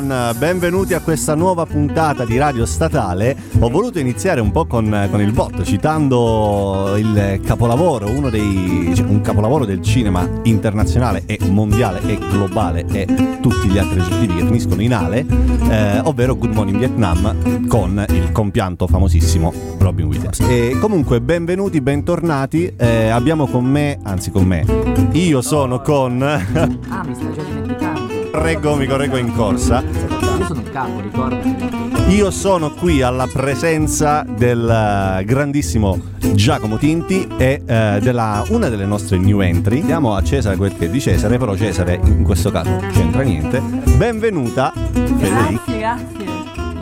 Milan, benvenuti a questa nuova puntata di Radio Statale. Ho voluto iniziare un po' con, con il botto, citando il capolavoro, uno dei, cioè, un capolavoro del cinema internazionale e mondiale e globale e tutti gli altri aggettivi che finiscono in ale, eh, ovvero Good Morning Vietnam con il compianto famosissimo Robin Williams. E comunque benvenuti, bentornati, eh, abbiamo con me, anzi con me, io sono con... ah, mi stai già. Correggo, mi correggo in corsa. Io sono il capo, ricordati. Io sono qui alla presenza del eh, grandissimo Giacomo Tinti e eh, della una delle nostre new entry. Diamo a Cesare quel che è di Cesare, però Cesare in questo caso non c'entra niente. Benvenuta Federica. Grazie, grazie.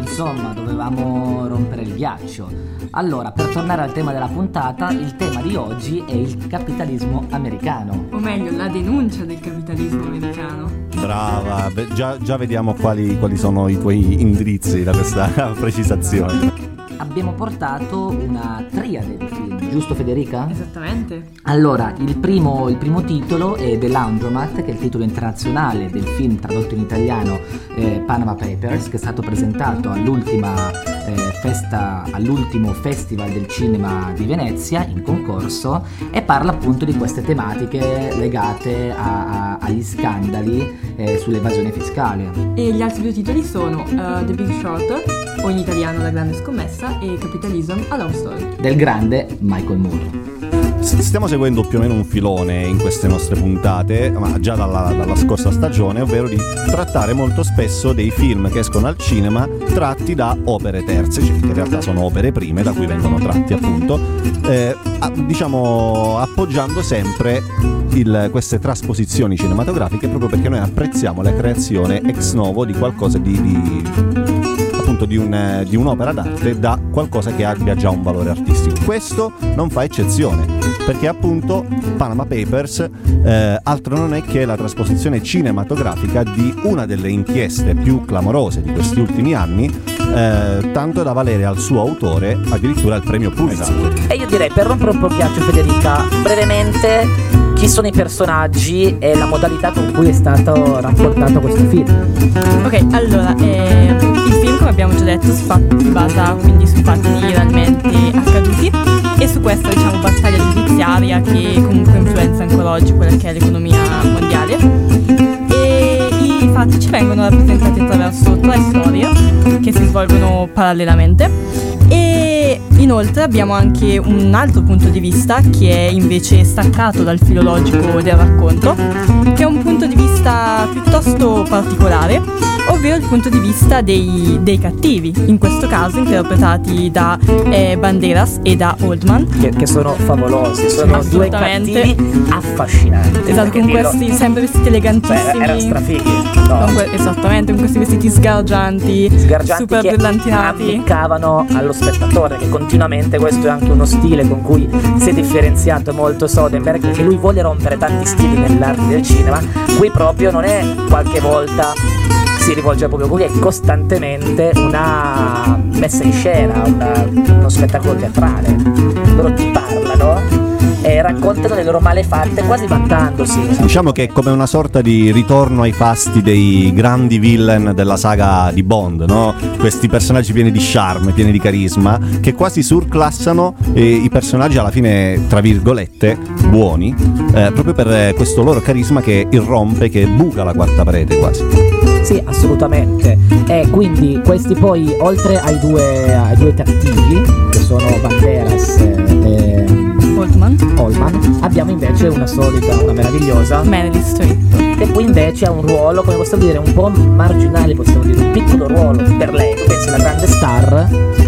Insomma, dovevamo rompere il ghiaccio. Allora, per tornare al tema della puntata, il tema di oggi è il capitalismo americano. O meglio, la denuncia del capitalismo americano. Brava, beh, già, già vediamo quali, quali sono i tuoi indirizzi da questa precisazione. Abbiamo portato una triade di film, giusto Federica? Esattamente. Allora, il primo, il primo titolo è The Laundromat, che è il titolo internazionale del film tradotto in italiano eh, Panama Papers, che è stato presentato all'ultima festa, all'ultimo Festival del Cinema di Venezia in concorso e parla appunto di queste tematiche legate a, a, agli scandali eh, sull'evasione fiscale. E gli altri due titoli sono uh, The Big Short, o in italiano La Grande Scommessa, e Capitalism a Love Story. Del grande Michael Moore. Stiamo seguendo più o meno un filone in queste nostre puntate, ma già dalla, dalla, scorsa stagione, ovvero di trattare molto spesso dei film che escono al cinema tratti da opere terze, cioè che in realtà sono opere prime da cui vengono tratti appunto, eh, a, diciamo appoggiando sempre il, queste trasposizioni cinematografiche proprio perché noi apprezziamo la creazione ex novo di qualcosa di, di appunto di, un, di, un'opera d'arte da qualcosa che abbia già un valore artistico. Questo non fa eccezione, perché appunto Panama Papers eh, altro non è che la trasposizione cinematografica di una delle inchieste più clamorose di questi ultimi anni, eh, tanto da valere al suo autore addirittura il premio Pulitzer. E io direi, per rompere un po' il ghiaccio Federica, brevemente chi sono i personaggi e la modalità con cui è stato raccontato questo film. Ok, allora, eh, il film come abbiamo già detto si, fa, si basa quindi su fatti realmente accaduti e su questa diciamo battaglia giudiziaria che comunque influenza ancora oggi quella che è l'economia mondiale e i fatti ci vengono rappresentati attraverso tre storie che si svolgono parallelamente e inoltre abbiamo anche un altro punto di vista che è invece staccato dal filologico del racconto, che è un punto di vista piuttosto particolare, ovvero il punto di vista dei, dei cattivi, in questo caso interpretati da eh, Banderas e da Oldman. Che, che sono favolosi, sono due cattivi affascinanti. Esatto, con dirlo. questi sempre vestiti elegantissimi. Beh, erano strafighi. No. Que- esattamente, con questi vestiti sgargianti, sgargianti super brillantinati. Ammiccavano allo spettatore che continuamente questo è anche uno stile con cui si è differenziato molto Soderbergh che lui vuole rompere tanti stili nell'arte del cinema qui proprio non è qualche volta si rivolge al pubblico, qui è costantemente una messa in scena, una, uno spettacolo teatrale. Loro ti parlano e raccontano le loro malefatte quasi vantandosi. Diciamo che è come una sorta di ritorno ai fasti dei grandi villain della saga di Bond, no? Questi personaggi pieni di charme, pieni di carisma, che quasi surclassano eh, i personaggi alla fine, tra virgolette, buoni, eh, proprio per questo loro carisma che irrompe, che buca la quarta parete quasi. Sì, assolutamente. E quindi questi poi, oltre ai due, ai due cattivi, che sono Banderas e Oldman. Oldman. Abbiamo invece una solita, una meravigliosa Meryl Streep. Che qui invece ha un ruolo, come possiamo dire, un po' marginale, possiamo dire, un piccolo ruolo per lei. Tu pensi alla grande star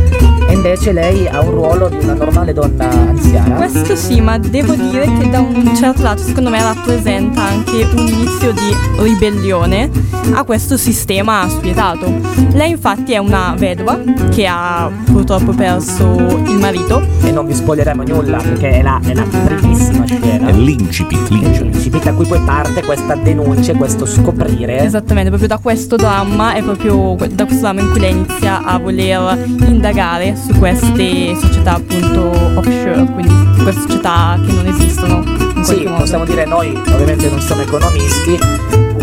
invece lei ha un ruolo di una normale donna anziana. Questo sì, ma devo dire che da un certo lato secondo me rappresenta anche un inizio di ribellione a questo sistema spietato. Lei infatti è una vedova che ha purtroppo perso il marito. E non vi spoileremo nulla perché è la, è la primissima scena. È l'incipit, l'incipit. L'incipit a cui poi parte questa denuncia, questo scoprire. Esattamente, proprio da questo dramma è proprio da questo dramma in cui lei inizia a voler indagare su queste società appunto offshore, quindi queste società che non esistono. sì, possiamo dire noi ovviamente non siamo economisti,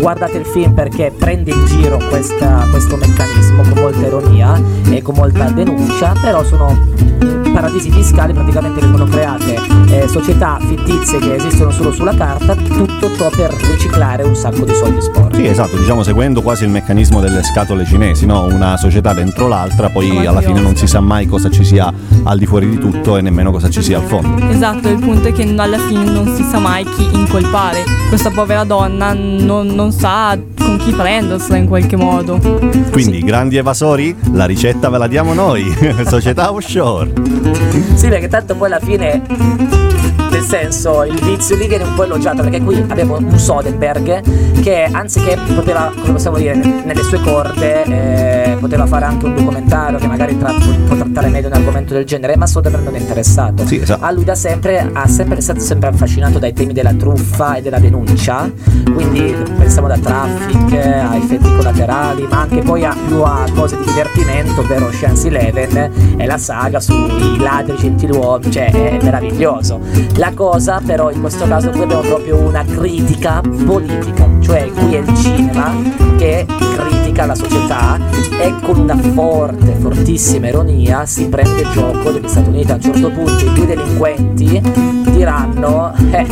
guardate il film perché prende in giro questa, questo meccanismo con molta ironia e con molta denuncia, però sono paradisi fiscali praticamente vengono create eh, società fittizie che esistono solo sulla carta, tutto ciò per riciclare un sacco di soldi sporchi. Sì, esatto, diciamo seguendo quasi il meccanismo delle scatole cinesi, no? Una società dentro l'altra, poi alla fine non si sa mai cosa ci sia al di fuori di tutto e nemmeno cosa ci sia al fondo. Esatto, il punto è che alla fine non si sa mai chi incolpare. Questa povera donna non, non sa con chi prendersela in qualche modo. Quindi, sì. grandi evasori, la ricetta ve la diamo noi, società offshore. Sì, perché tanto poi alla fine nel senso il vizio lì viene un po' elogiato perché qui abbiamo un Soderbergh che anziché poteva come possiamo dire nelle sue corde eh, poteva fare anche un documentario che magari tra- può trattare meglio un argomento del genere ma Soderbergh non è interessato sì, esatto. a lui da sempre ha sempre stato sempre affascinato dai temi della truffa e della denuncia quindi pensiamo da traffic a effetti collaterali ma anche poi a, più a cose di divertimento ovvero Ocean's Eleven e la saga sui ladri gentiluomini cioè è meraviglioso la cosa però in questo caso qui abbiamo proprio una critica politica, cioè qui è il cinema che critica la società e con una forte, fortissima ironia si prende gioco degli Stati Uniti. A un certo punto i due delinquenti diranno, eh,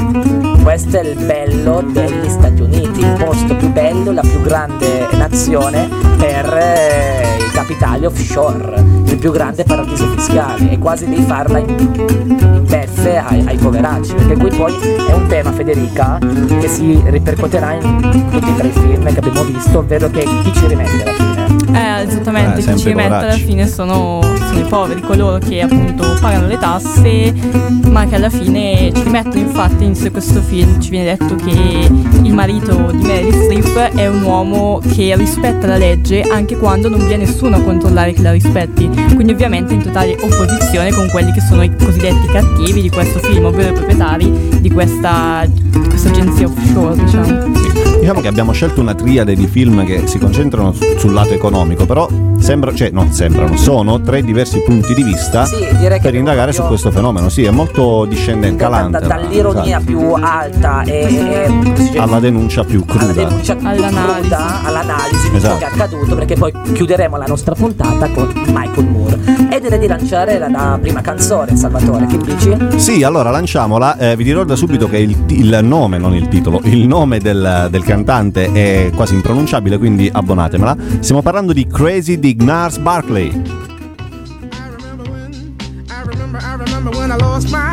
questo è il bello degli Stati Uniti, il posto più bello, la più grande nazione per eh, i capitali offshore, più grande paradiso fiscale e quasi devi farla in, in beffe ai, ai poveracci, perché qui poi è un tema Federica che si ripercuoterà in tutti e tre i film che abbiamo visto, ovvero che chi ci rimette alla fine. Eh, esattamente, eh, chi ci rimette alla fine sono, sono, i poveri, coloro che appunto pagano le tasse, ma che alla fine ci rimettono. Infatti in questo film ci viene detto che il marito di Meryl Streep è un uomo che rispetta la legge anche quando non viene nessuno a controllare che la rispetti. Quindi ovviamente in totale opposizione con quelli che sono i cosiddetti cattivi di questo film, ovvero i proprietari di questa, questa agenzia offshore, diciamo. Diciamo che abbiamo scelto una triade di film che si concentrano sul lato economico, però sembra, cioè non sembrano, sono tre diversi punti di vista sì, per indagare su questo fenomeno. Sì, è molto discendente, calante. Da, dall'ironia esatto. più alta e, e alla denuncia più cruda. Alla denuncia più all'analisi. cruda, all'analisi di esatto. ciò che è accaduto, perché poi chiuderemo la nostra puntata con Michael Moore. E direi di lanciare la, la prima canzone, Salvatore, che dici? Sì, allora lanciamola. Eh, vi dirò da subito che il, il, nome, non il titolo, il nome del, del cantante è quasi impronunciabile, quindi abbonatemela. Stiamo parlando di Crazy di Gnars Barkley. Lost my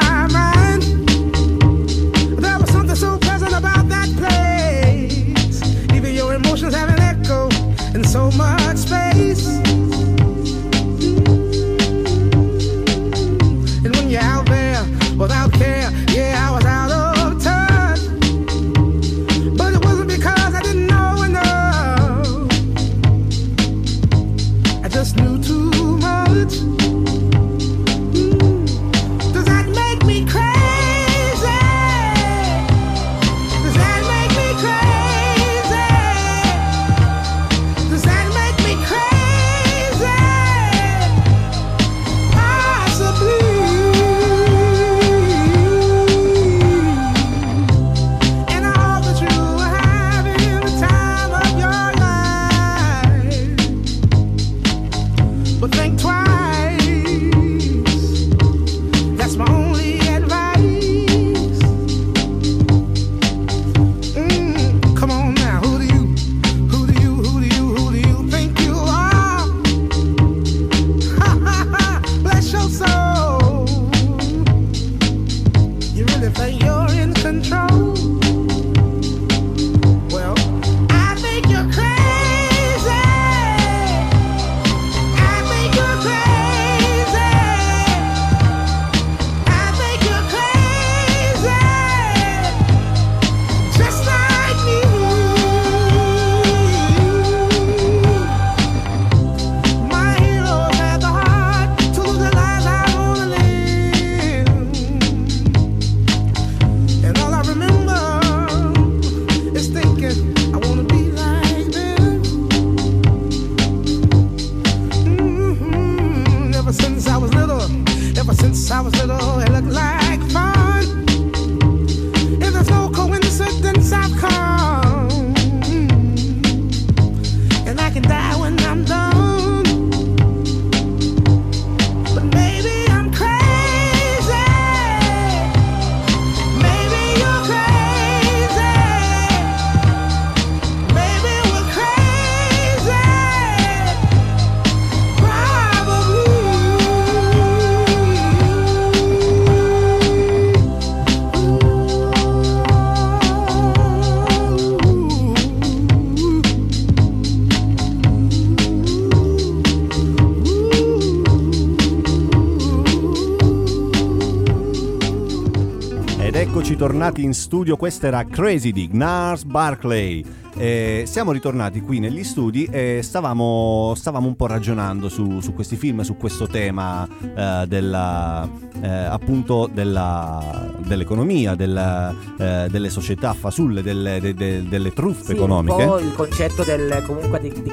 eccoci tornati in studio, questa era Crazy di Gnars Barclay. Eh, siamo ritornati qui negli studi e stavamo, stavamo un po' ragionando su, su, questi film, su questo tema eh, della, eh, appunto della, dell'economia, della, eh, delle società fasulle, delle, de, de, delle truffe Sì, economiche. Un po' il concetto del comunque di, di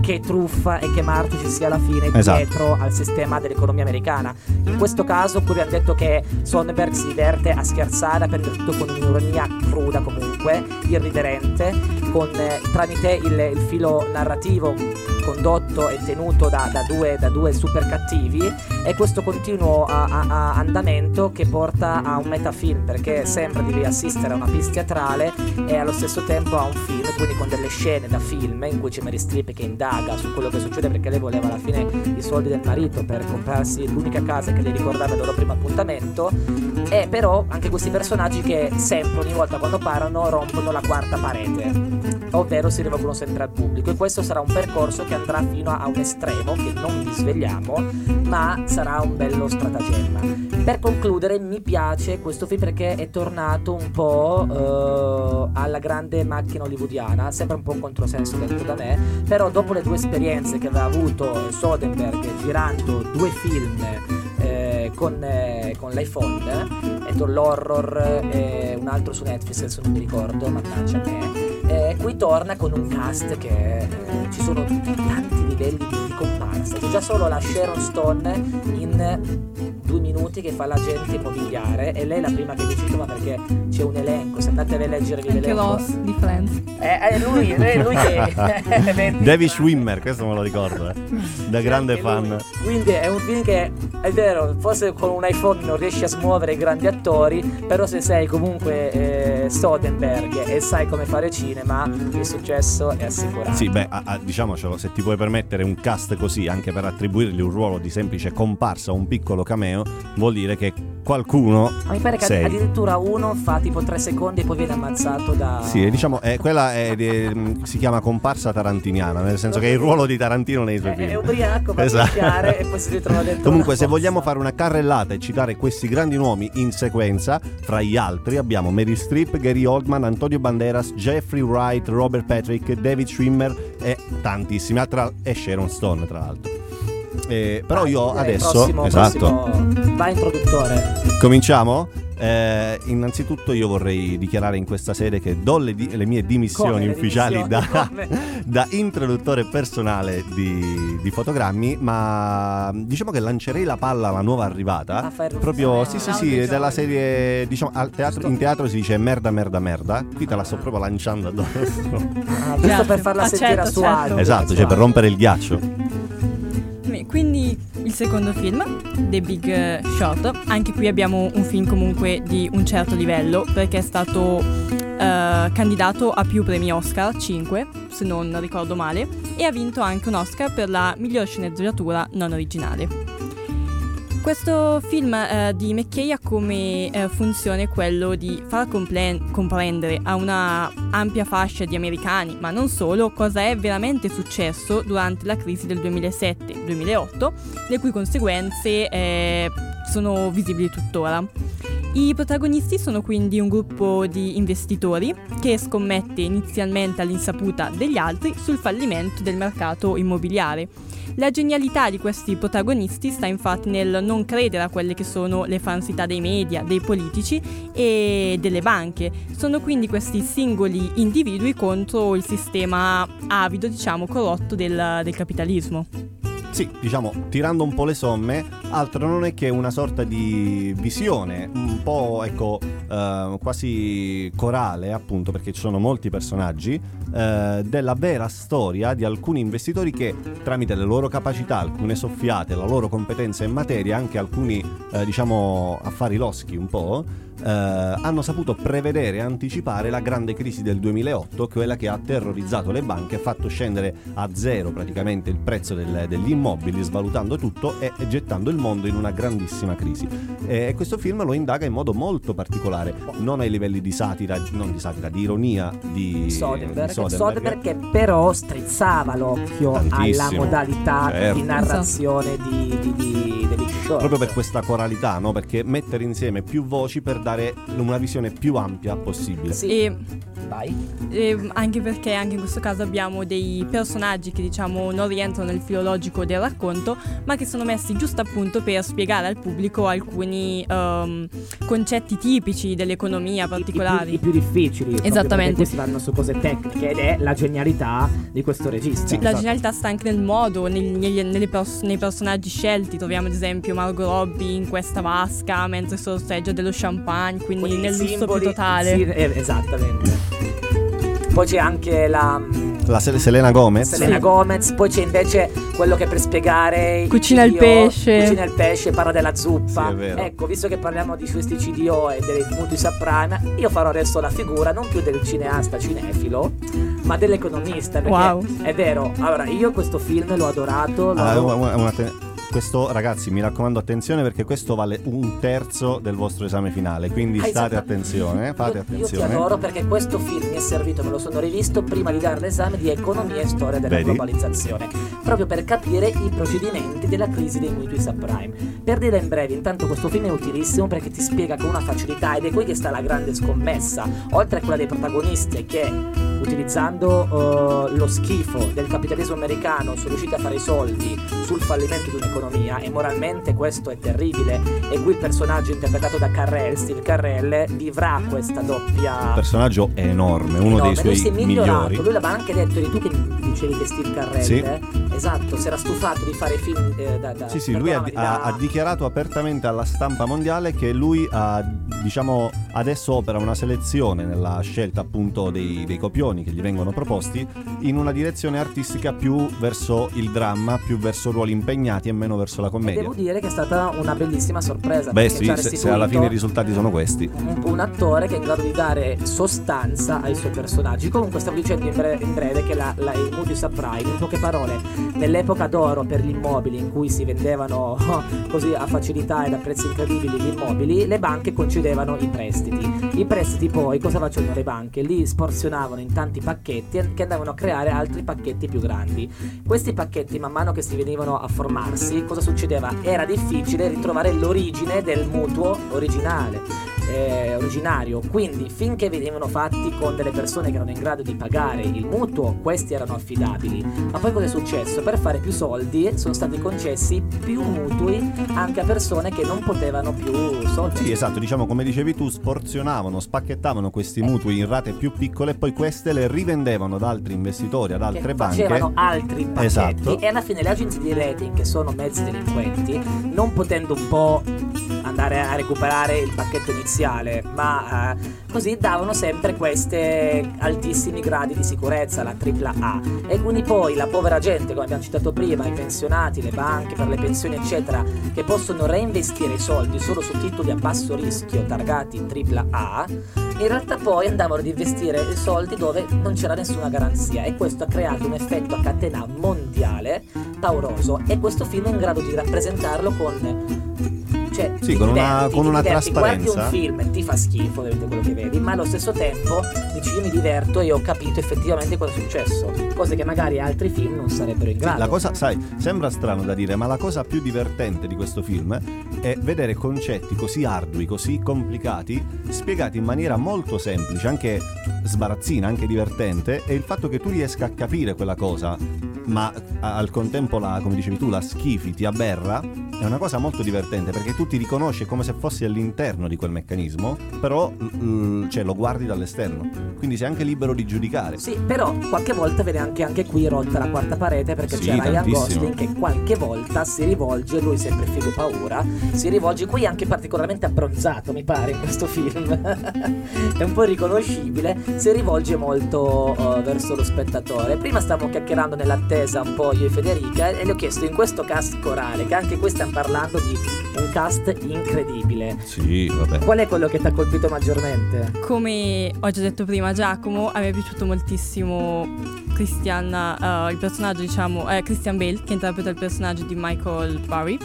che truffa e che marcio ci sia alla fine Esatto. dietro al sistema dell'economia americana. In questo caso qui abbiamo detto che Sonnenberg si diverte a scherzare, a prendere tutto con un'ironia cruda comunque, irriverente, con, eh, tramite il, il filo narrativo condotto e tenuto da, da due, da due super cattivi e questo continuo a- a- a andamento che porta a un metafilm perché sembra di assistere a una pista teatrale e allo stesso tempo a un film, quindi con delle scene da film in cui c'è Mary Streep che indaga su quello che succede perché lei voleva alla fine i soldi del marito per comprarsi l'unica casa che le ricordava il loro primo appuntamento. E però anche questi personaggi che sempre ogni volta quando parlano rompono la quarta parete ovvero si rivolgono sempre al pubblico. E questo sarà un percorso che andrà fino a un estremo che non vi svegliamo ma sarà un bello stratagemma. Per concludere mi piace questo film perché è tornato un po' eh, alla grande macchina hollywoodiana sembra un po' un controsenso detto da me però dopo le due esperienze che aveva avuto Soderbergh girando due film eh, con, eh, con l'iPhone e con l'horror e un altro su Netflix adesso non mi ricordo mannaggia me eh, qui torna con un cast che eh, ci sono tanti livelli di, di comparsa. C'è già solo la Sharon Stone in due minuti che fa l'agente immobiliare e lei è la prima che vi cito ma perché c'è un elenco se andate a leggervi Anche l'elenco Lost di Friends. è, è lui, è lui che David Schwimmer, questo me lo ricordo, eh. da grande Anche lui. fan. Quindi è un film che è vero, forse con un iPhone non riesci a smuovere i grandi attori, però se sei comunque eh, Soderbergh e sai come fare cinema, il successo è assicurato. Sì, beh, a- a- diciamocelo, se ti puoi permettere un cast così anche per attribuirgli un ruolo di semplice comparsa o un piccolo cameo, vuol dire che qualcuno Ma mi pare che sei. addirittura uno fa tipo tre secondi e poi viene ammazzato da... Sì, diciamo, eh, quella è di- si chiama comparsa tarantiniana, nel senso che è il ruolo di Tarantino nei suoi È, è film. ubriaco, va Esatto. a e poi si ritrova dentro Comunque, se fossa. vogliamo fare una carrellata e citare questi grandi nomi in sequenza, fra gli altri abbiamo Mary Streep, Gary Oldman, Antonio Banderas, Jeffrey Wright, Robert Patrick, David Schwimmer e tantissimi altri, e Sharon Stone, tra l'altro. Eh, però Vai, io direi, adesso, prossimo- esatto, prossimo- Vai introduttore. cominciamo. Eh, innanzitutto io vorrei dichiarare in questa sede che do le, di- le mie dimissioni Come le ufficiali dimissioni? da, da introduttore personale di, di fotogrammi, ma diciamo che lancerei la palla alla nuova arrivata. Proprio, sì, sì, Ah, sì, ok, della serie, diciamo, al teatro- in teatro si dice merda, merda, merda. Qui te la sto proprio lanciando addosso. Ah, giusto per farla sentire a Accetto, suo agio. esatto, a suo cioè per rompere il ghiaccio. Quindi il secondo film, The Big eh, Shot, anche qui abbiamo un film comunque di un certo livello perché è stato eh, candidato a più premi Oscar, 5 se non ricordo male, e ha vinto anche un Oscar per la miglior sceneggiatura non originale. Questo film eh, di McKay ha come eh, funzione quello di far complen- comprendere a una ampia fascia di americani, ma non solo, cosa è veramente successo durante la crisi del 2007-2008, le cui conseguenze eh, sono visibili tuttora. I protagonisti sono quindi un gruppo di investitori che scommette inizialmente all'insaputa degli altri sul fallimento del mercato immobiliare. La genialità di questi protagonisti sta infatti nel non credere a quelle che sono le falsità dei media, dei politici e delle banche. Sono quindi questi singoli individui contro il sistema avido, diciamo, corrotto del, del capitalismo. Sì, diciamo, tirando un po' le somme, altro non è che una sorta di visione, un po', ecco, eh, quasi corale, appunto, perché ci sono molti personaggi, eh, della vera storia di alcuni investitori che, tramite le loro capacità, alcune soffiate, la loro competenza in materia, anche alcuni, eh, diciamo, affari loschi un po', eh, hanno saputo prevedere e anticipare la grande crisi del 2008, quella che ha terrorizzato le banche, fatto scendere a zero praticamente il prezzo del- degli immobili, svalutando tutto e, gettando il mondo in una grandissima crisi. E questo film lo indaga in modo molto particolare, non ai livelli di satira, non di satira, di ironia di Soderbergh, di Soderbergh. Soderbergh che però strizzava l'occhio alla Tantissimo, modalità certo. di narrazione di, di, di David d'accordo. proprio per questa coralità, no? Perché mettere insieme più voci per dare una visione più ampia possibile. Sì, E, vai. e anche perché anche in questo caso abbiamo dei personaggi che diciamo non rientrano nel filologico del racconto, ma che sono messi giusto appunto per spiegare al pubblico alcuni ehm, concetti tipici dell'economia particolari. I, più, i più difficili. Esattamente. si vanno su cose tecniche ed è la genialità di questo regista. Sì, La esatto. genialità sta anche nel modo, nel- nelle pers- nei personaggi scelti. Troviamo ad esempio Margot Robbie in questa vasca mentre sorseggia dello champagne, quindi Quindi nel lusso più totale. sì, eh, esattamente. Poi c'è anche la La Sel- Selena Gomez. Selena Sì. Gomez, poi c'è invece quello che per spiegare Cucina il pesce. Cucina il pesce, parla della zuppa. Sì, è vero. ecco, visto che parliamo di questi CDO e dei mutui subprime, io farò adesso la figura non più del cineasta cinefilo, ma dell'economista. Perché Wow. è vero, allora io questo film l'ho adorato. L'ho Ah, una- una- una te- questo, ragazzi, mi raccomando, attenzione perché questo vale un terzo del vostro esame finale. Quindi Ah, state esatto. attenzione, fate io, io ti attenzione. adoro perché questo film mi è servito, me lo sono rivisto prima di dare l'esame di economia e storia della Vedi? globalizzazione, proprio per capire i procedimenti della crisi dei mutui subprime. Per dire in breve, intanto questo film è utilissimo perché ti spiega con una facilità ed è qui che sta la grande scommessa, oltre a quella dei protagonisti che utilizzando eh, lo schifo del capitalismo americano sono riusciti a fare i soldi sul fallimento di un'economia e moralmente questo è terribile e qui il personaggio interpretato da Carrell, Steve Carrell, vivrà questa doppia Il personaggio è enorme, uno No, dei ma lui si suoi è migliorato. migliori. Lui l'aveva anche detto, eri tu che dicevi che Steve Carrell, Sì. Esatto, si era stufato di fare film eh, da, da Sì, sì, lui ha, da- ha dichiarato apertamente alla stampa mondiale che lui ha, diciamo, adesso opera una selezione nella scelta appunto dei, dei copioni che gli vengono proposti in una direzione artistica più verso il dramma, più verso ruoli impegnati e meno verso la E commedia. devo dire che è stata una bellissima sorpresa. Beh sì, se, se alla fine i risultati sono questi. un, un attore che è in grado di dare sostanza ai suoi personaggi. Comunque stavo dicendo in, bre- in breve che la, la, il Moody Subprime, in poche parole, nell'epoca d'oro per gli immobili in cui si vendevano così a facilità ed a prezzi incredibili gli immobili, le banche concedevano i prestiti. I prestiti poi cosa facevano le banche? Li sporzionavano in tanti pacchetti che andavano a creare altri pacchetti più grandi. Questi pacchetti man mano che si venivano a formarsi, cosa succedeva? Era difficile ritrovare l'origine del mutuo originale. Eh, originario. Quindi finché venivano fatti con delle persone che erano in grado di pagare il mutuo questi erano affidabili. Ma poi cosa è successo? Per fare più soldi sono stati concessi più mutui anche a persone che non potevano più soldi. Sì, esatto, diciamo come dicevi tu, sporzionavano, spacchettavano questi mutui in rate più piccole e poi queste le rivendevano ad altri investitori, ad che altre banche. facevano altri pacchetti. Esatto. e alla fine le agenzie di rating che sono mezzi delinquenti non potendo un po' andare a recuperare il pacchetto iniziale ma eh, così davano sempre questi altissimi gradi di sicurezza la tripla A. E quindi poi la povera gente come abbiamo citato prima i pensionati le banche per le pensioni eccetera che possono reinvestire i soldi solo su titoli a basso rischio targati tripla A in realtà poi andavano ad investire i soldi dove non c'era nessuna garanzia. E questo ha creato un effetto a catena mondiale pauroso. E questo film è in grado di rappresentarlo con cioè, Sì, con una- diverti, con ti una diverti, trasparenza. Guardi un film e ti fa schifo ovviamente quello che vedi, ma allo stesso tempo dici io mi diverto e ho capito effettivamente cosa è successo, cose che magari altri film non sarebbero in Sì, grado. la cosa, sai, sembra strano da dire, ma la cosa più divertente di questo film è vedere concetti così ardui, così complicati, spiegati in maniera molto semplice, anche sbarazzina, anche divertente, e il fatto che tu riesca a capire quella cosa, ma al contempo la, come dicevi tu, la schifi, ti aberra, è una cosa molto divertente perché tu ti riconosci come se fossi all'interno di quel meccanismo, però mm, cioè, lo guardi dall'esterno, quindi sei anche libero di giudicare. Sì, però qualche volta viene anche, anche qui rotta la quarta parete perché Sì, c'è Ryan. Gosling che qualche volta si rivolge, lui sempre figo paura, si rivolge qui anche particolarmente abbronzato mi pare in questo film, è un po' riconoscibile, si rivolge molto eh, verso lo spettatore. Prima stavamo chiacchierando nell'attesa un po' io e Federica e le ho chiesto in questo cast corale, che anche qui stiamo parlando di un cast incredibile. Sì, vabbè. Qual è quello che ti ha colpito maggiormente? Come ho già detto prima, Giacomo, a me è piaciuto moltissimo Christian, eh, il personaggio, diciamo, eh, Christian Bale, che interpreta il personaggio di Michael Burry,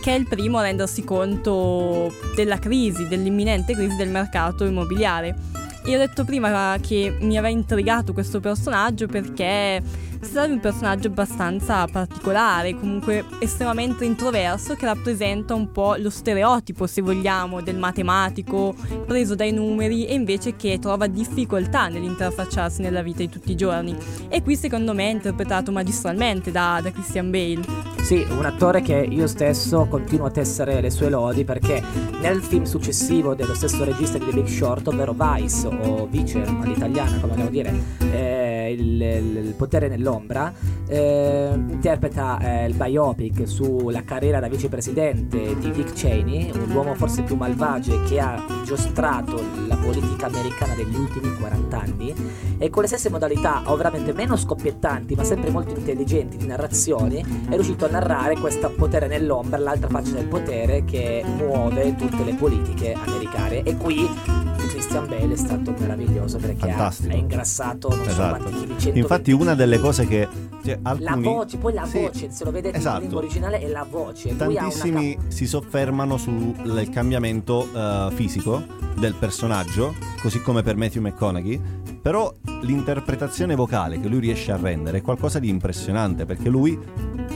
che è il primo a rendersi conto della crisi, dell'imminente crisi del mercato immobiliare. E ho detto prima che mi aveva intrigato questo personaggio perché si tratta di un personaggio abbastanza particolare, comunque estremamente introverso, che rappresenta un po' lo stereotipo, se vogliamo, del matematico preso dai numeri e invece che trova difficoltà nell'interfacciarsi nella vita di tutti i giorni. E qui secondo me è interpretato magistralmente da, da Christian Bale. Sì, un attore che io stesso continuo a tessere le sue lodi perché nel film successivo dello stesso regista di The Big Short, ovvero Vice o Vice all'italiana, come vogliamo dire, eh, il, il, potere nell'ombra, eh, interpreta eh, il biopic sulla carriera da vicepresidente di Dick Cheney, un uomo forse più malvagio che ha giostrato la politica americana degli ultimi 40 anni e con le stesse modalità, ovviamente meno scoppiettanti ma sempre molto intelligenti di narrazioni, è riuscito a narrare questo potere nell'ombra, l'altra faccia del potere che muove tutte le politiche americane. E qui Christian Bale è stato meraviglioso perché ha, ha, ingrassato non esatto. so quanti chili 120. Infatti una delle cose che cioè, alcuni... la voce, poi la sì. voce, se lo vedete esatto. in lingua originale è la voce. Tantissimi una... si soffermano sul cambiamento uh, fisico del personaggio, così come per Matthew McConaughey, però l'interpretazione vocale che lui riesce a rendere è qualcosa di impressionante perché lui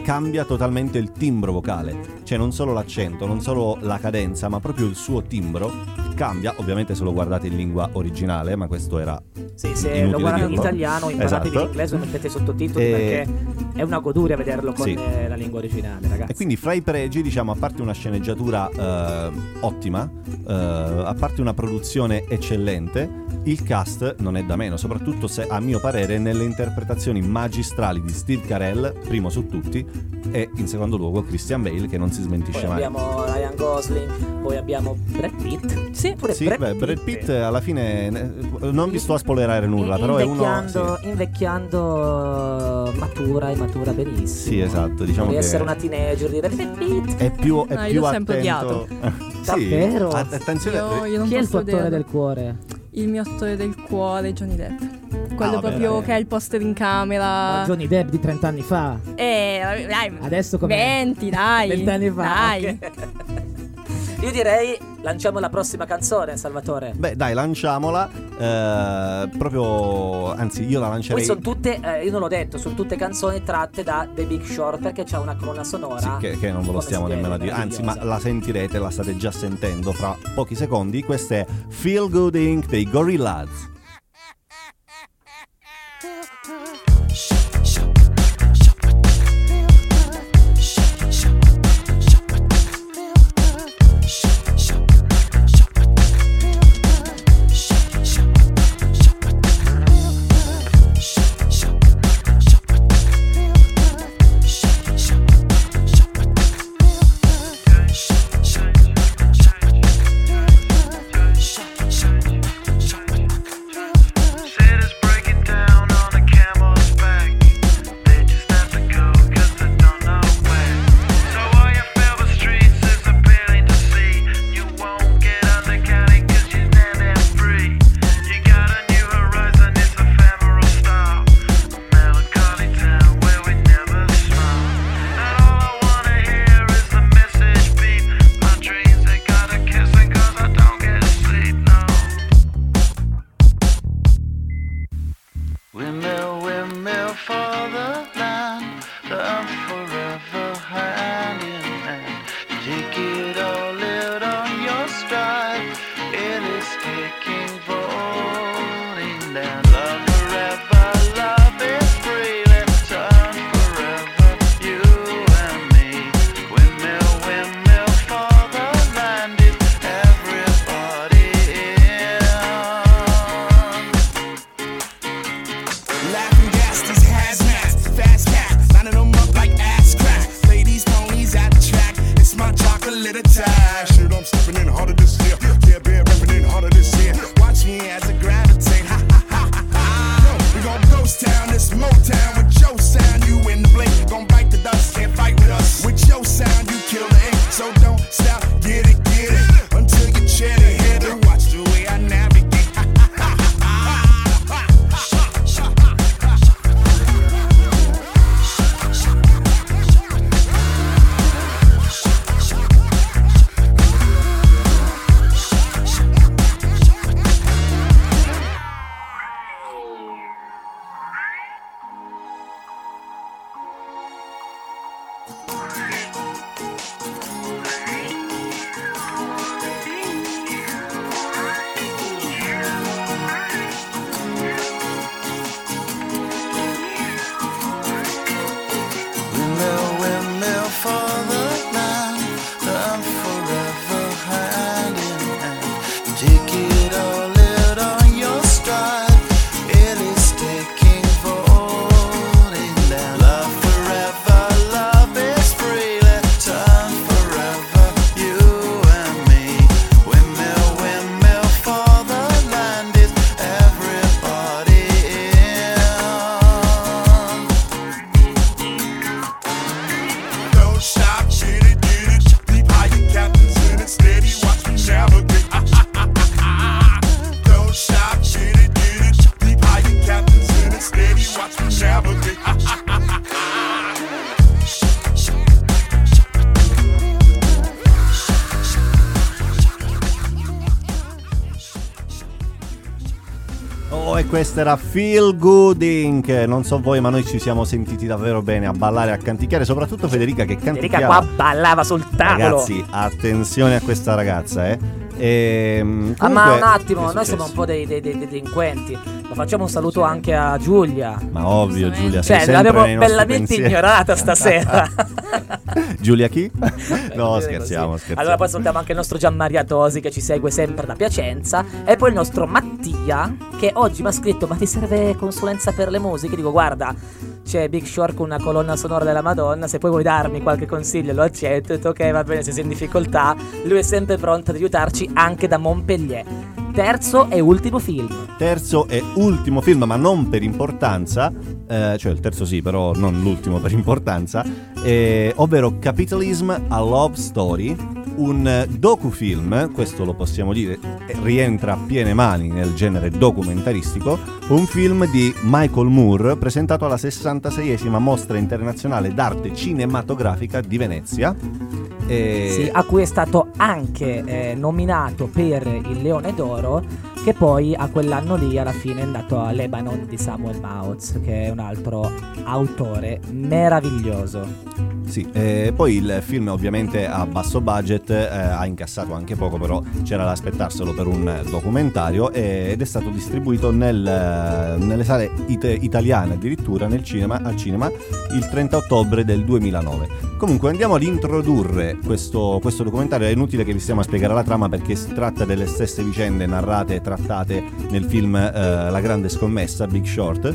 cambia totalmente il timbro vocale, cioè non solo l'accento, non solo la cadenza, ma proprio il suo timbro cambia, ovviamente se lo guardate in lingua originale, ma questo era Sì, se lo guardate in italiano, imparatevi esatto. l'inglese o mettete sottotitoli e... perché è una goduria vederlo con sì. la lingua originale, ragazzi. E quindi fra i pregi, diciamo, a parte una sceneggiatura eh, ottima, eh, a parte una produzione eccellente, il cast non è da meno, soprattutto se a mio parere nelle interpretazioni magistrali di Steve Carell, primo su tutti, e in secondo luogo Christian Bale che non si smentisce poi mai. Abbiamo Ryan Gosling, poi abbiamo Brad Pitt. Sì, pure sì, Brad, beh, Pitt. Brad Pitt alla fine non vi sto a spoilerare nulla, però è uno sì. invecchiando matura e matura benissimo. Sì, esatto, diciamo che essere una teenager dire Brad Pitt. È più è no, più io attento. sì, Davvero? Attenzione, io, io chi è il tuo attore del cuore? Il mio attore del cuore, Johnny Depp. Quello ah, proprio vabbè, che ha il poster in camera. Ma Johnny Depp di 30 anni fa. Eh, dai. Adesso come 20, dai. 20 anni fa. Dai. Okay. Io direi lanciamo la prossima canzone, Salvatore. Beh, dai, lanciamola. Eh, proprio, anzi, io la lancerei. Poi sono tutte, eh, io non l'ho detto, sono tutte canzoni tratte da The Big Short perché c'è una colonna sonora. Sì, che, che non ve lo stiamo nemmeno a dire. Anzi, ma la sentirete, la state già sentendo fra pochi secondi. Questa è Feel Good Inc. dei Gorillaz. Questa era Feel Good Inc. Non so voi, ma noi ci siamo sentiti davvero bene a ballare e a canticchiare, soprattutto Federica che Federica canticchiava. qua ballava sul tavolo. Ragazzi, attenzione a questa ragazza, eh. E, Ah, ma un attimo, noi siamo un po' dei, dei- dei- delinquenti. Lo facciamo un saluto anche a Giulia. Ma ovvio. Giulia, Cioè, l'abbiamo bellamente ignorata stasera. Giulia chi? no, scherziamo, così. scherziamo. Allora poi salutiamo anche il nostro Gianmaria Tosi che ci segue sempre da Piacenza e poi il nostro Mattia che oggi mi ha scritto ma ti serve consulenza per le musiche? Dico guarda c'è Big Short con una colonna sonora della Madonna se poi vuoi darmi qualche consiglio lo accetto Ho detto ok va bene se sei in difficoltà lui è sempre pronto ad aiutarci anche da Montpellier terzo e ultimo film Terzo e ultimo film, ma non per importanza, eh, cioè il terzo sì, però non l'ultimo per importanza, eh, ovvero Capitalism a Love Story, un docufilm, questo lo possiamo dire, rientra a piene mani nel genere documentaristico, un film di Michael Moore presentato alla 66esima Mostra Internazionale d'Arte Cinematografica di Venezia. E- Sì, a cui è stato anche eh, nominato per il Leone d'Oro, che poi a quell'anno lì alla fine è andato a Lebanon di Samuel Mautz, che è un altro autore meraviglioso. Sì, eh, poi il film ovviamente a basso budget eh, ha incassato anche poco, però c'era da aspettarselo per un documentario eh, ed è stato distribuito nel, eh, nelle sale it- italiane addirittura nel cinema, al cinema il 30 ottobre del 2009. Comunque andiamo ad introdurre questo, questo documentario, è inutile che vi stiamo a spiegare la trama perché si tratta delle stesse vicende narrate e trattate nel film eh, La grande scommessa, Big Short.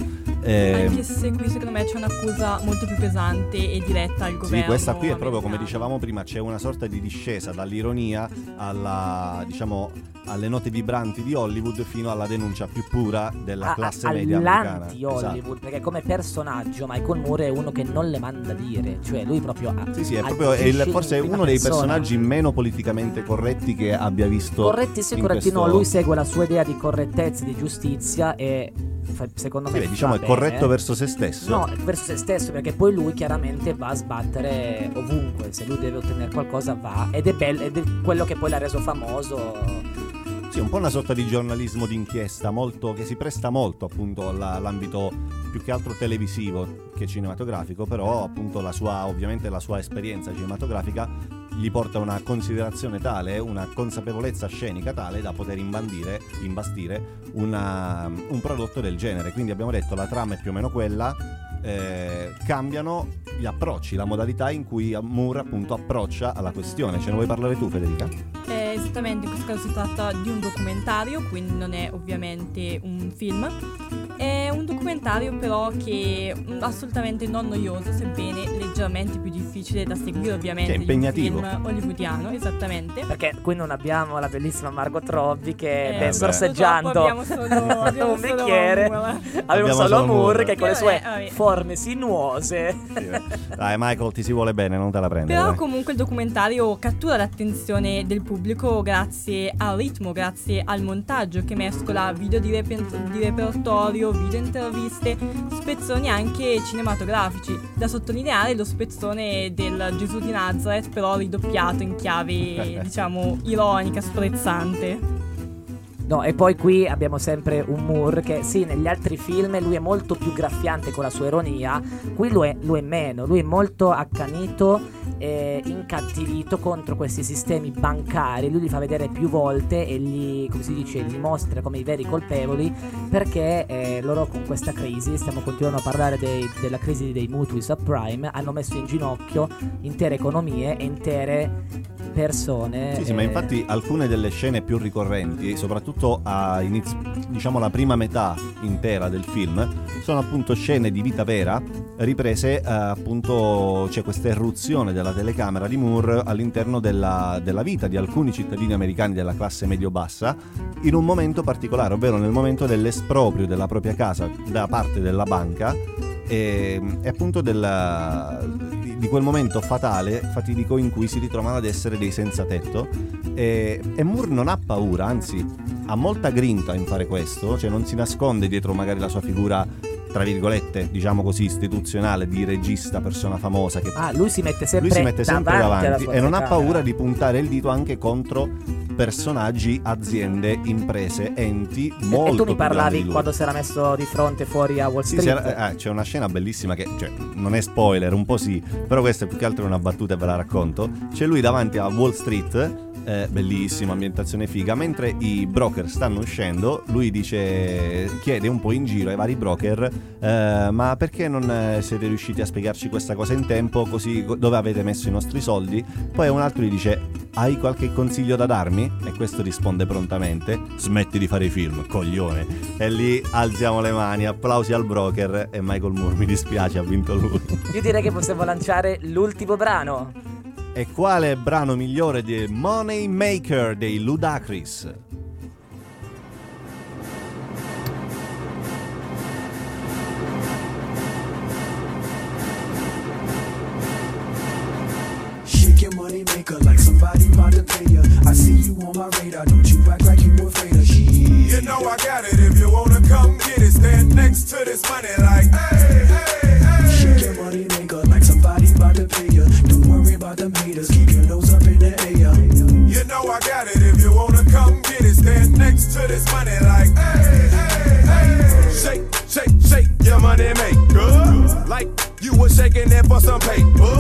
Anche se qui secondo me c'è un'accusa molto più pesante e diretta al governo. Sì, questa qui è proprio come dicevamo prima, c'è una sorta di discesa dall'ironia alla, diciamo, alle note vibranti di Hollywood fino alla denuncia più pura della A- classe media americana. All'anti-Hollywood, Esatto. perché come personaggio Michael Moore è uno che non le manda dire, cioè lui proprio ha... Sì, sì, è proprio è il- forse è uno dei persona. personaggi meno politicamente corretti che abbia visto. Corretti sì, corretti no, questo- lui segue la sua idea di correttezza e di giustizia e secondo Sì, me beh, diciamo è corretto bene. verso se stesso. No, verso se stesso, perché poi lui chiaramente va a sbattere ovunque. Se lui deve ottenere qualcosa, va. Ed è bello, ed è quello che poi l'ha reso famoso. Sì, un po' una sorta di giornalismo d'inchiesta molto, che si presta molto appunto alla- all'ambito più che altro televisivo che cinematografico, però appunto la sua, ovviamente la sua esperienza cinematografica gli porta una considerazione tale, una consapevolezza scenica tale da poter imbandire, imbastire una- un prodotto del genere. Quindi abbiamo detto la trama è più o meno quella, eh, cambiano gli approcci, la modalità in cui Moore appunto approccia alla questione. Ce ne vuoi parlare tu Federica? Eh, esattamente, in questo caso si tratta di un documentario, quindi non è ovviamente un film. È un documentario però che è assolutamente non noioso, sebbene leggermente più difficile da seguire ovviamente è impegnativo. di un film hollywoodiano, esattamente. Perché qui non abbiamo la bellissima Margot Robbie che Eh, ben beh. sorseggiando Abbiamo solo, abbiamo un solo bicchiere. Abbiamo Abbiamo solo solo Moore che con le Eh, sue vabbè. forme sinuose. Dai Michael ti si vuole bene, non te la prendere. Però dai. comunque il documentario cattura l'attenzione del pubblico grazie al ritmo, grazie al montaggio che mescola video di, reper- di repertorio, video interviste, spezzoni anche cinematografici. Da sottolineare lo spezzone del Gesù di Nazareth, però ridoppiato in chiave, diciamo, ironica, sprezzante. No, e poi qui abbiamo sempre un Moore che sì, negli altri film lui è molto più graffiante con la sua ironia, qui lui è, lui è meno, lui è molto accanito e incattivito contro questi sistemi bancari, lui li fa vedere più volte e li, come si dice, li mostra come i veri colpevoli perché eh, loro con questa crisi, stiamo continuando a parlare dei- della crisi dei mutui subprime, hanno messo in ginocchio intere economie e intere persone. Sì, sì, ma eh, infatti alcune delle scene più ricorrenti, soprattutto a inizio, diciamo la prima metà intera del film, sono appunto scene di vita vera riprese eh, appunto c'è questa irruzione della telecamera di Moore all'interno della, della vita di alcuni cittadini americani della classe medio-bassa in un momento particolare, ovvero nel momento dell'esproprio della propria casa da parte della banca e, e appunto della- di, quel momento fatale, fatidico in cui si ritrovano ad essere dei senza tetto. E, e Moore non ha paura, anzi ha molta grinta in fare questo, cioè non si nasconde dietro magari la sua figura tra virgolette, diciamo così, istituzionale di regista, persona famosa che Ah, lui si mette sempre si mette sempre davanti, davanti e non ha paura di puntare il dito anche contro personaggi, aziende, imprese, enti molto e tu mi parlavi quando si era messo di fronte fuori a Wall Street. sì, era- eh, c'è una scena bellissima che cioè, non è spoiler, un po' sì, però questa è più che altro una battuta e ve la racconto. C'è lui davanti a Wall Street, eh, bellissima ambientazione figa, mentre i broker stanno uscendo, lui dice, chiede un po' in giro ai vari broker, eh, ma perché non eh, siete riusciti a spiegarci questa cosa in tempo, così co- dove avete messo i nostri soldi? Poi un altro gli dice, hai qualche consiglio da darmi? E questo risponde prontamente, smetti di fare i film, coglione. E lì alziamo le mani, applausi al broker e Michael Moore, mi dispiace, ha vinto lui. Io direi che possiamo lanciare l'ultimo brano. E quale brano migliore di Money Maker dei Ludacris? Shake your money maker like somebody about to pay ya. I see you on my radar, don't you act like you afraid of shit. You know I got it. If you wanna come get it, stand next to this money like, hey, hey, hey. Shake your money maker about them haters, keep your nose up in the air. You know I got it. If you wanna come get it, stand next to this money like, hey, hey, hey. Shake, shake, shake your money maker. Like you was shaking it for some paper.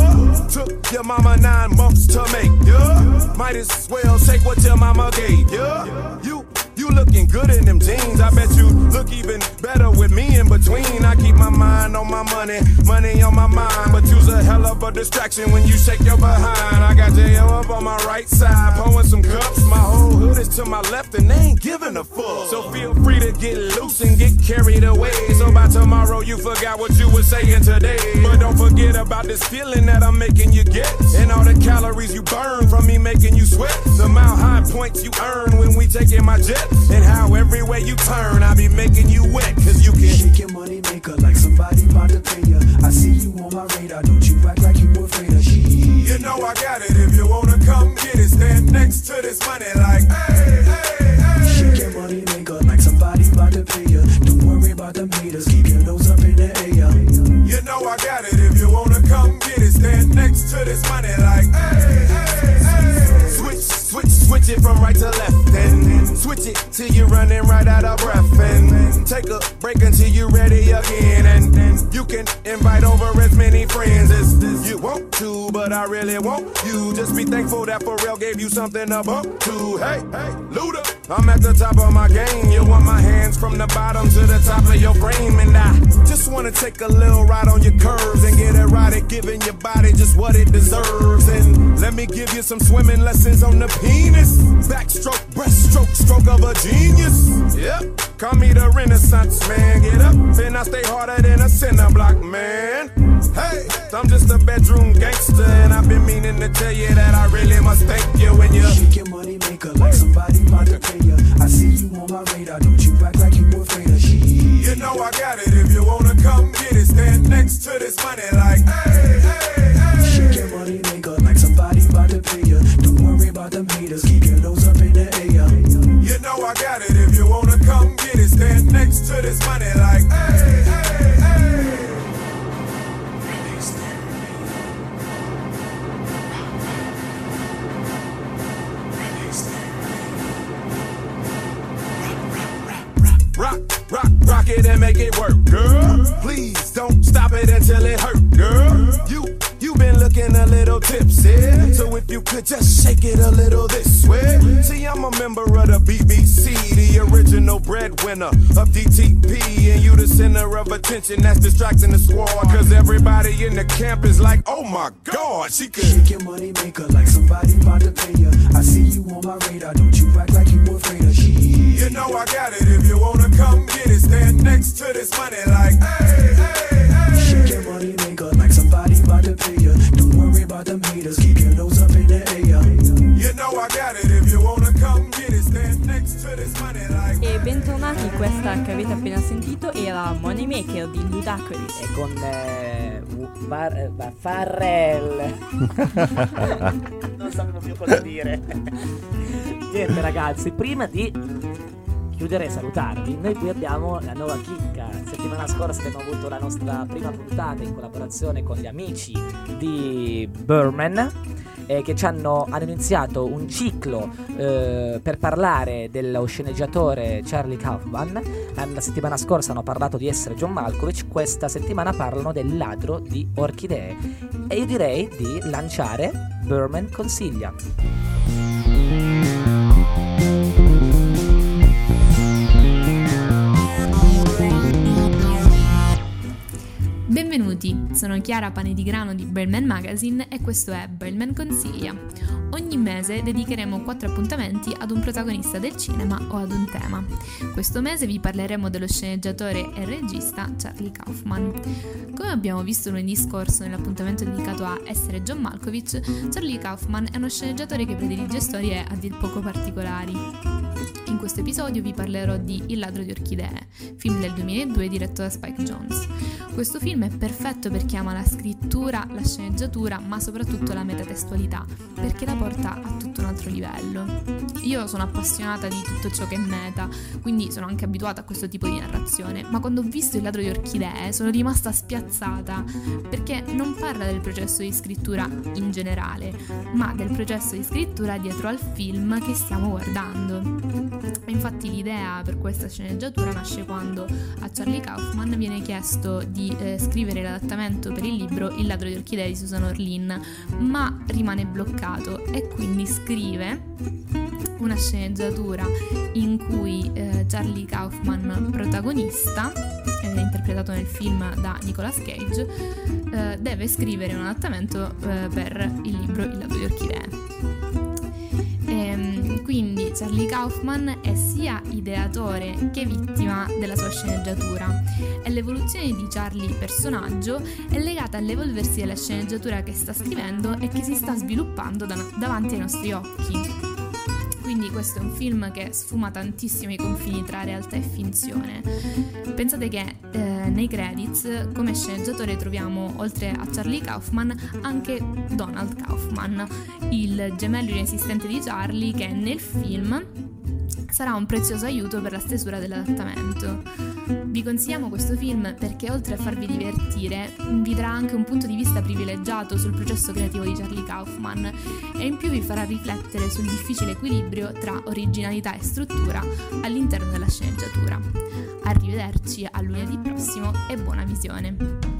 Took your mama nine months to make ya. Might as well shake what your mama gave ya. You you looking good in them jeans. I bet you look even better with me in between. I keep my mind on my money, money on my mind. But you's a hell of a distraction when you shake your behind. I got J.O. up on my right side, pouring some cups. My whole hood is to my left and they ain't giving a fuck. So feel free to get loose and get carried away. So by tomorrow you forgot what you were saying today. But don't forget about this feeling that I'm making you get. And all the calories you burn from me making you sweat. The amount high points you earn when we taking my jet. And how every way you turn, I be making you wet. Cause you can Shake your money maker like somebody about to pay ya. I see you on my radar, don't you act like you afraid of shit. You know I got it. If you wanna come get it, stand next to this money like, hey, hey, hey. Shake your money maker like somebody about to pay ya. Don't worry about them haters, keep your nose up in the air. You know I got it. If you wanna come get it, stand next to this money like, hey, hey, hey. Switch, it from right to left, and switch it till you're running right out of breath, and take a break until you're ready again, and you can invite over as many friends as you want to, but I really want you. Just be thankful that Pharrell gave you something to bump to. Hey, hey, Luda, I'm at the top of my game. You want my hands from the bottom to the top of your frame, and I just wanna take a little ride on your curves and get at giving your body just what it deserves. And let me give you some swimming lessons on the penis. Backstroke, breaststroke, stroke of a genius. Yep, call me the Renaissance man. Get up, and I stay harder than a cinder block man. Hey, I'm just a bedroom gangster, and I've been meaning to tell you that I really must thank you when you. Maker like somebody about to pay ya. I see you on my radar, don't you act like you afraid of shit. You know I got it. If you wanna come get it, stand next to this money like, hey, hey, hey. Shake your money maker like somebody about to pay ya. Don't worry about them haters, keep your nose up in the air. You know I got it. If you wanna come get it, stand next to this money like, hey, hey. Rock, rock, rock it and make it work, girl. Please don't stop it until it hurt, girl. You, you been looking a little tipsy, so if you could just shake it a little this way. See, I'm a member of the BBC, the original breadwinner of DTP, and you the center of attention that's distracting the squad. Cause everybody in the camp is like, oh my god, she could. Shake your money maker like somebody about to pay ya. I see you on my radar, don't you act like you afraid of shit. You know I got it. If you wanna come get it, stand next to this money like, hey, hey, hey. Shake your money maker like somebody about to pay ya. Don't worry about them haters, keep your nose up in the air. You know I got it. If you wanna come get it, stand next to this money like. E bentornati, questa che avete appena sentito era Moneymaker di Ludacris. E con eh, Var- eh, Va- Farrell. non sapevo più cosa dire. Niente ragazzi, prima di chiudere e salutarvi, noi qui abbiamo la nuova chicca. Settimana scorsa abbiamo avuto la nostra prima puntata in collaborazione con gli amici di Burman eh, che ci hanno, hanno iniziato un ciclo eh, per parlare dello sceneggiatore Charlie Kaufman. La settimana scorsa hanno parlato di essere John Malkovich, questa settimana parlano del ladro di orchidee. E io direi di lanciare Berman Consiglia. Benvenuti, sono Chiara Pane di Grano di Birdman Magazine e questo è Birdman Consiglia. Ogni mese dedicheremo quattro appuntamenti ad un protagonista del cinema o ad un tema. Questo mese vi parleremo dello sceneggiatore e regista Charlie Kaufman. Come abbiamo visto lunedì scorso nell'appuntamento dedicato a Essere John Malkovich, Charlie Kaufman è uno sceneggiatore che predilige storie a dir poco particolari. In questo episodio vi parlerò di Il ladro di orchidee, film del 2002 diretto da Spike Jones. Questo film è perfetto per chi ama la scrittura, la sceneggiatura, ma soprattutto la metatestualità, perché la porta a tutto un altro livello. Io sono appassionata di tutto ciò che è meta, quindi sono anche abituata a questo tipo di narrazione, ma quando ho visto Il ladro di orchidee sono rimasta spiazzata, perché non parla del processo di scrittura in generale, ma del processo di scrittura dietro al film che stiamo guardando. Infatti l'idea per questa sceneggiatura nasce quando a Charlie Kaufman viene chiesto di eh, scrivere l'adattamento per il libro Il ladro di orchidee di Susan Orlin, ma rimane bloccato e quindi scrive una sceneggiatura in cui eh, Charlie Kaufman, protagonista, eh, interpretato nel film da Nicolas Cage, eh, deve scrivere un adattamento eh, per il libro Il ladro di orchidee. Ehm, quindi Charlie Kaufman è sia ideatore che vittima della sua sceneggiatura e l'evoluzione di Charlie personaggio è legata all'evolversi della sceneggiatura che sta scrivendo e che si sta sviluppando da- davanti ai nostri occhi. Quindi questo è un film che sfuma tantissimo i confini tra realtà e finzione. Pensate che eh, nei credits come sceneggiatore troviamo oltre a Charlie Kaufman anche Donald Kaufman, il gemello inesistente di Charlie che nel film sarà un prezioso aiuto per la stesura dell'adattamento. Vi consigliamo questo film perché oltre a farvi divertire vi darà anche un punto di vista privilegiato sul processo creativo di Charlie Kaufman e in più vi farà riflettere sul difficile equilibrio tra originalità e struttura all'interno della sceneggiatura. Arrivederci a lunedì prossimo e buona visione!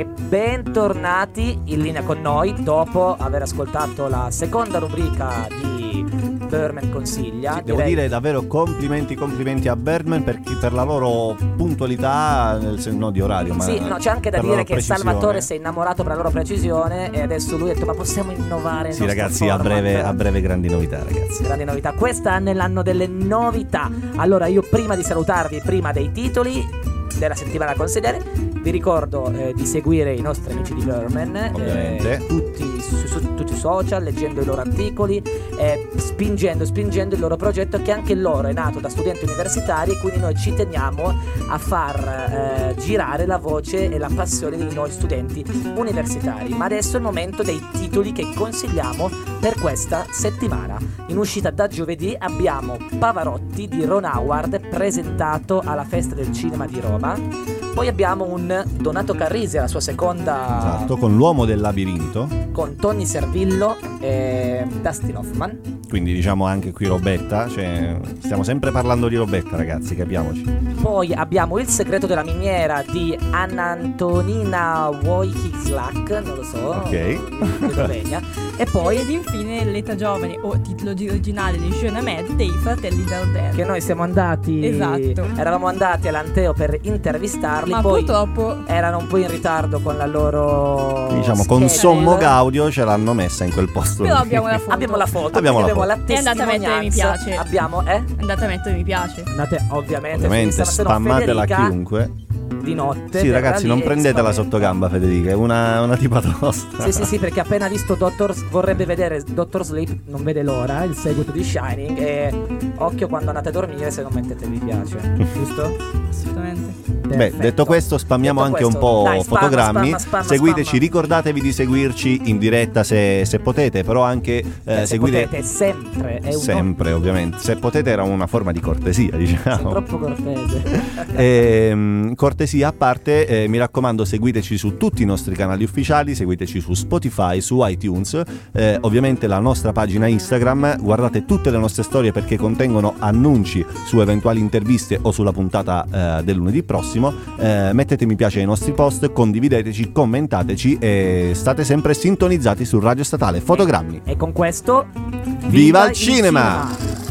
E bentornati in linea con noi dopo aver ascoltato la seconda rubrica di Berman Consiglia. Sì, devo dire davvero complimenti, complimenti a Birdman per, chi- per la loro puntualità, nel sen- non di orario, ma Sì, no, c'è anche da dire che precisione. Salvatore si è innamorato per la loro precisione e adesso lui ha detto ma possiamo innovare Sì, ragazzi, a format?" breve, a breve grandi novità, ragazzi. Grandi novità, quest'anno è l'anno delle novità. Allora io prima di salutarvi, prima dei titoli della settimana a consigliare, vi ricordo eh, di seguire i nostri amici di Verman, eh, tutti, su, su tutti i social, leggendo i loro articoli, eh, spingendo, spingendo il loro progetto che anche loro è nato da studenti universitari e quindi noi ci teniamo a far eh, girare la voce e la passione di noi studenti universitari. Ma adesso è il momento dei titoli che consigliamo per questa settimana. In uscita da giovedì abbiamo Pavarotti di Ron Howard presentato alla Festa del Cinema di Roma. Poi abbiamo un Donato Carrisi alla sua seconda Esatto, con l'uomo del labirinto, con Tony Servillo e Dustin Hoffman. quindi diciamo anche qui Robetta, cioè, stiamo sempre parlando di Robetta, ragazzi, capiamoci. Poi abbiamo Il segreto della miniera di Anna Antonina Wojciclak, non lo so, Ok. E poi Ed infine l'età giovane o titolo di- originale di Jean Ahmed dei fratelli Dardenne. che noi siamo andati Esatto. eravamo andati all'Anteo per intervistarli Ma poi purtroppo erano un po' in ritardo con la loro Diciamo, con schedule. sommo gaudio ce l'hanno messa in quel posto. Però lì. abbiamo la foto. abbiamo la foto Abbiamo la abbiamo la E andate a mettere mi piace. abbiamo eh Andate a mettere mi piace. andate ovviamente Ovviamente a Federica chiunque. Di notte. Sì, ragazzi, non e prendetela spaventa. sotto gamba, Federica, è una, una tipa tosta. Sì, sì, sì, perché appena visto Doctor vorrebbe vedere Doctor Sleep, non vede l'ora, il seguito di Shining e occhio quando andate a dormire se non mettete mi piace, giusto? Assolutamente. Beh, Perfetto. detto questo, spammiamo Detto anche questo, un po' dai, spamma, fotogrammi. spamma, spamma, Seguiteci, ricordatevi di seguirci in diretta se, se potete, però anche eh, Eh, se seguite potete, sempre, è un sempre, ovviamente. Se potete era una forma di cortesia, Sei diciamo. troppo cortese. Ehm, cortesia a parte, eh, mi raccomando, seguiteci su tutti i nostri canali ufficiali, seguiteci su Spotify, su iTunes, eh, ovviamente la nostra pagina Instagram. Guardate tutte le nostre storie perché contengono annunci su eventuali interviste o sulla puntata eh, del lunedì prossimo. Eh, mettete mi piace ai nostri post, condivideteci, commentateci e state sempre sintonizzati su Radio Statale. Fotogrammi. E con questo Viva il cinema!